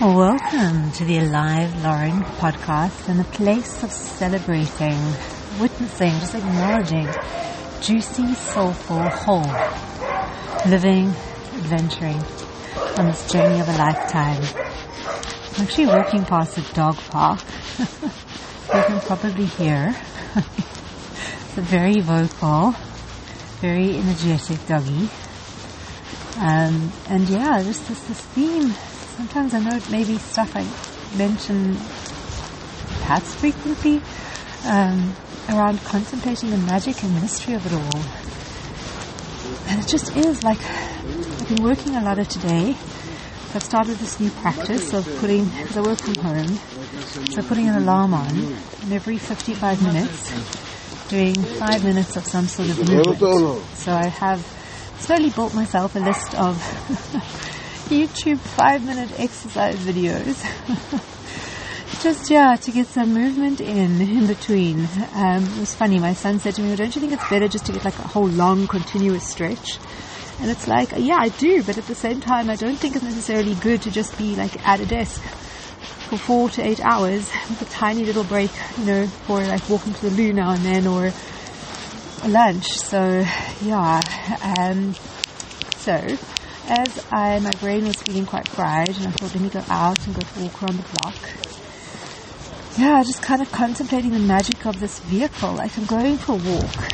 Welcome to the Alive Loren podcast and a place of celebrating, witnessing, just acknowledging juicy, soulful, whole, living, adventuring on this journey of a lifetime. I'm actually walking past a dog park. you can probably hear. it's a very vocal, very energetic doggy. Um, and yeah, just this, this theme sometimes I know maybe stuff I mention perhaps frequently um, around contemplating the magic and mystery of it all. And it just is like I've been working a lot of today. I've started this new practice of putting, because I work from home, so putting an alarm on, and every 55 minutes, doing five minutes of some sort of movement. So I have slowly built myself a list of YouTube five minute exercise videos. Just, yeah, to get some movement in, in between. Um, it was funny, my son said to me, well, don't you think it's better just to get like a whole long continuous stretch? And it's like, yeah, I do, but at the same time, I don't think it's necessarily good to just be like at a desk for four to eight hours with a tiny little break, you know, for like walking to the loo now and then or lunch. So, yeah, um, so as I, my brain was feeling quite fried and I thought, let me go out and go for a walk around the block. Yeah, just kind of contemplating the magic of this vehicle. Like I'm going for a walk.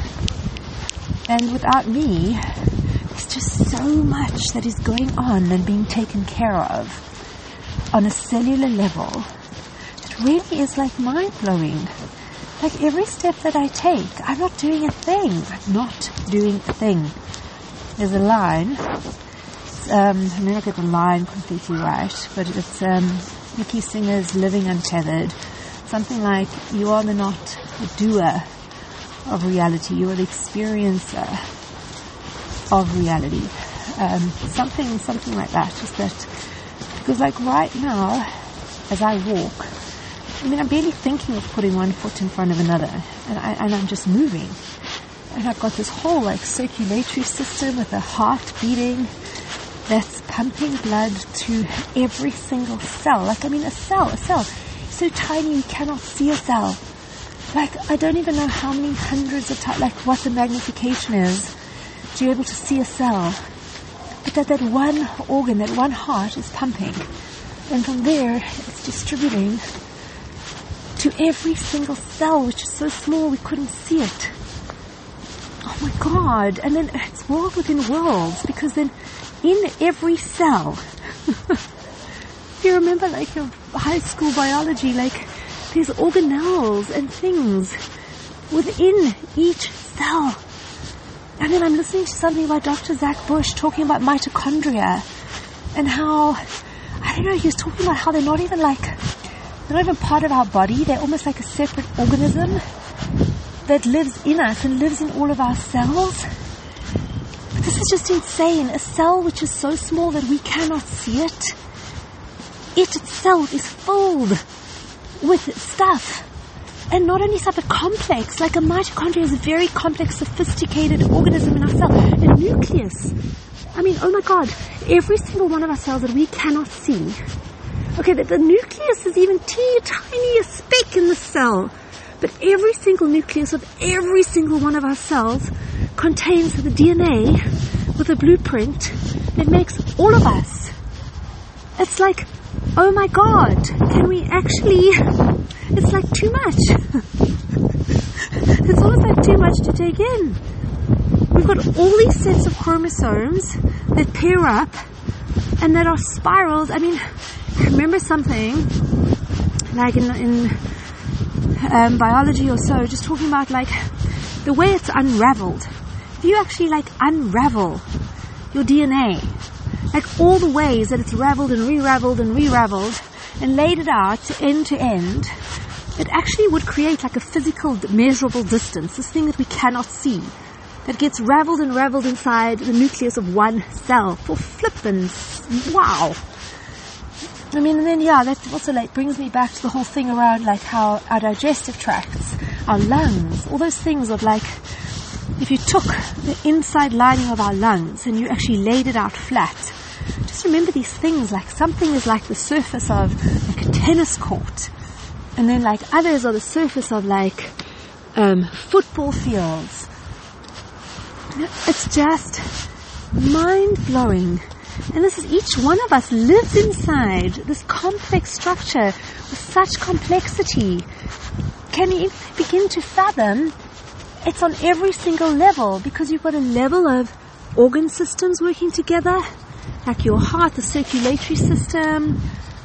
And without me, there's just so much that is going on and being taken care of on a cellular level. It really is like mind blowing. Like every step that I take, I'm not doing a thing. I'm not doing a thing. There's a line um, I may not get the line completely right, but it's um, Mickey Singer's Living Untethered. Something like, you are the not the doer of reality, you are the experiencer of reality. Um, something, something like that. Just that, because like right now, as I walk, I mean, I'm barely thinking of putting one foot in front of another, and, I, and I'm just moving. And I've got this whole like circulatory system with a heart beating, that's pumping blood to every single cell. Like, I mean, a cell, a cell, so tiny you cannot see a cell. Like, I don't even know how many hundreds of times, like what the magnification is to be able to see a cell. But that, that one organ, that one heart is pumping. And from there, it's distributing to every single cell, which is so small we couldn't see it. Oh my God. And then it's world within worlds because then in every cell. you remember like your high school biology, like there's organelles and things within each cell. And then I'm listening to something by Dr. Zach Bush talking about mitochondria and how, I don't know, he was talking about how they're not even like, they're not even part of our body. They're almost like a separate organism that lives in us and lives in all of our cells. This is just insane. A cell which is so small that we cannot see it. It itself is filled with stuff. And not only stuff, but complex. Like a mitochondria is a very complex, sophisticated organism in our cell. A nucleus. I mean, oh my god. Every single one of our cells that we cannot see. Okay, the, the nucleus is even teeny tiny a speck in the cell. But every single nucleus of every single one of our cells contains the DNA with a blueprint that makes all of us. It's like, oh my god, can we actually, it's like too much. it's almost like too much to take in. We've got all these sets of chromosomes that pair up and that are spirals. I mean, I remember something like in, in um, biology or so, just talking about like the way it's unraveled if you actually like unravel your DNA, like all the ways that it's raveled and re-raveled and re-raveled and laid it out end to end, it actually would create like a physical measurable distance, this thing that we cannot see, that gets raveled and raveled inside the nucleus of one cell. For flippins, wow. I mean, and then yeah, that also like brings me back to the whole thing around like how our digestive tracts, our lungs, all those things of like if you took the inside lining of our lungs and you actually laid it out flat, just remember these things like something is like the surface of like a tennis court, and then like others are the surface of like um, football fields. It's just mind blowing. And this is each one of us lives inside this complex structure with such complexity. Can you begin to fathom? It's on every single level because you've got a level of organ systems working together, like your heart, the circulatory system,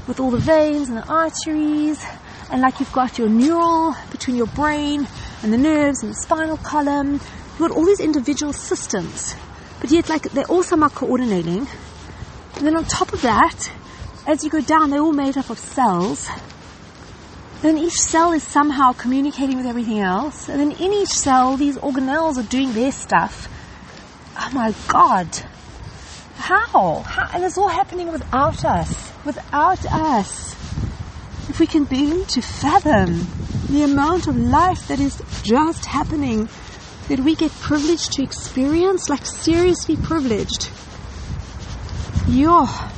with all the veins and the arteries, and like you've got your neural between your brain and the nerves and the spinal column. You've got all these individual systems, but yet like they're all somehow coordinating. And then on top of that, as you go down, they're all made up of cells. Then each cell is somehow communicating with everything else. And then in each cell, these organelles are doing their stuff. Oh my God. How? How? And it's all happening without us. Without us. If we can begin to fathom the amount of life that is just happening, that we get privileged to experience, like seriously privileged yeah,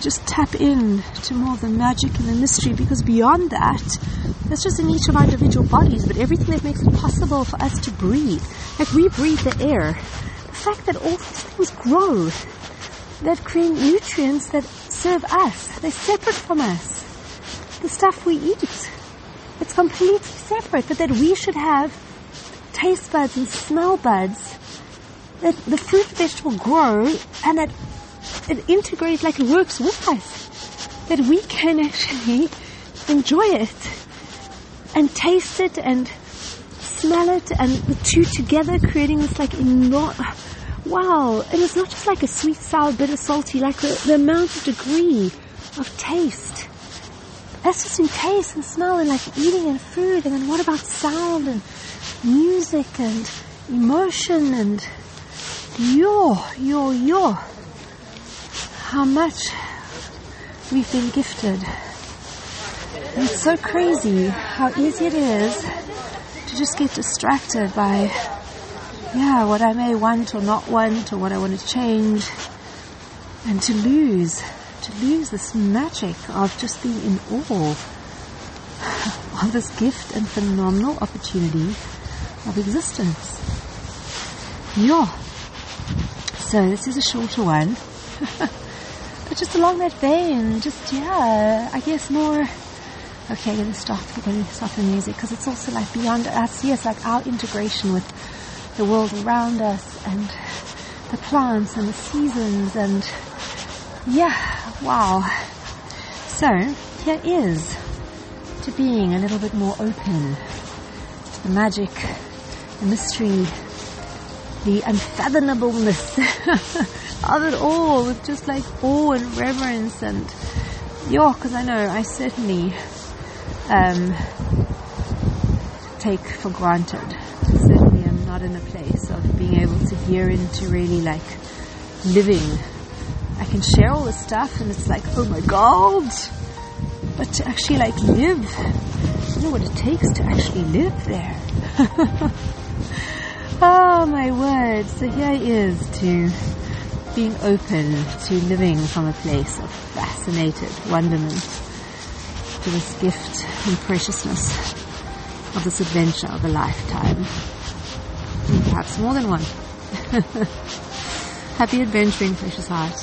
just tap in to more of the magic and the mystery because beyond that, that's just in each of our individual bodies, but everything that makes it possible for us to breathe. Like we breathe the air. The fact that all these things grow, that create nutrients that serve us, they're separate from us. The stuff we eat, it's completely separate, but that we should have taste buds and smell buds that the fruit and vegetable grow and that it integrates like it works with us. That we can actually enjoy it and taste it and smell it and the two together creating this like enormous, wow. And it's not just like a sweet, sour, bitter, salty, like the, the amount of degree of taste. That's just in taste and smell and like eating and food and then what about sound and music and emotion and yo, yo, yo how much we've been gifted. And it's so crazy how easy it is to just get distracted by, yeah, what I may want or not want or what I want to change and to lose, to lose this magic of just being in awe of this gift and phenomenal opportunity of existence. Yeah. So this is a shorter one. just along that vein, just yeah, I guess more. Okay, I'm gonna stop. I'm gonna stop the music because it's also like beyond us. Yes, like our integration with the world around us and the plants and the seasons and yeah, wow. So here is to being a little bit more open to the magic, the mystery, the unfathomableness of it all with just like awe and reverence and yeah, because I know I certainly um, take for granted. Certainly, I'm not in a place of being able to gear into really like living. I can share all this stuff, and it's like, oh my god! But to actually like live, you know what it takes to actually live there. oh my word! So here here is to being open to living from a place of fascinated wonderment to this gift and preciousness of this adventure of a lifetime. And perhaps more than one. Happy adventuring, precious heart.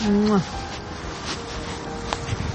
Mwah.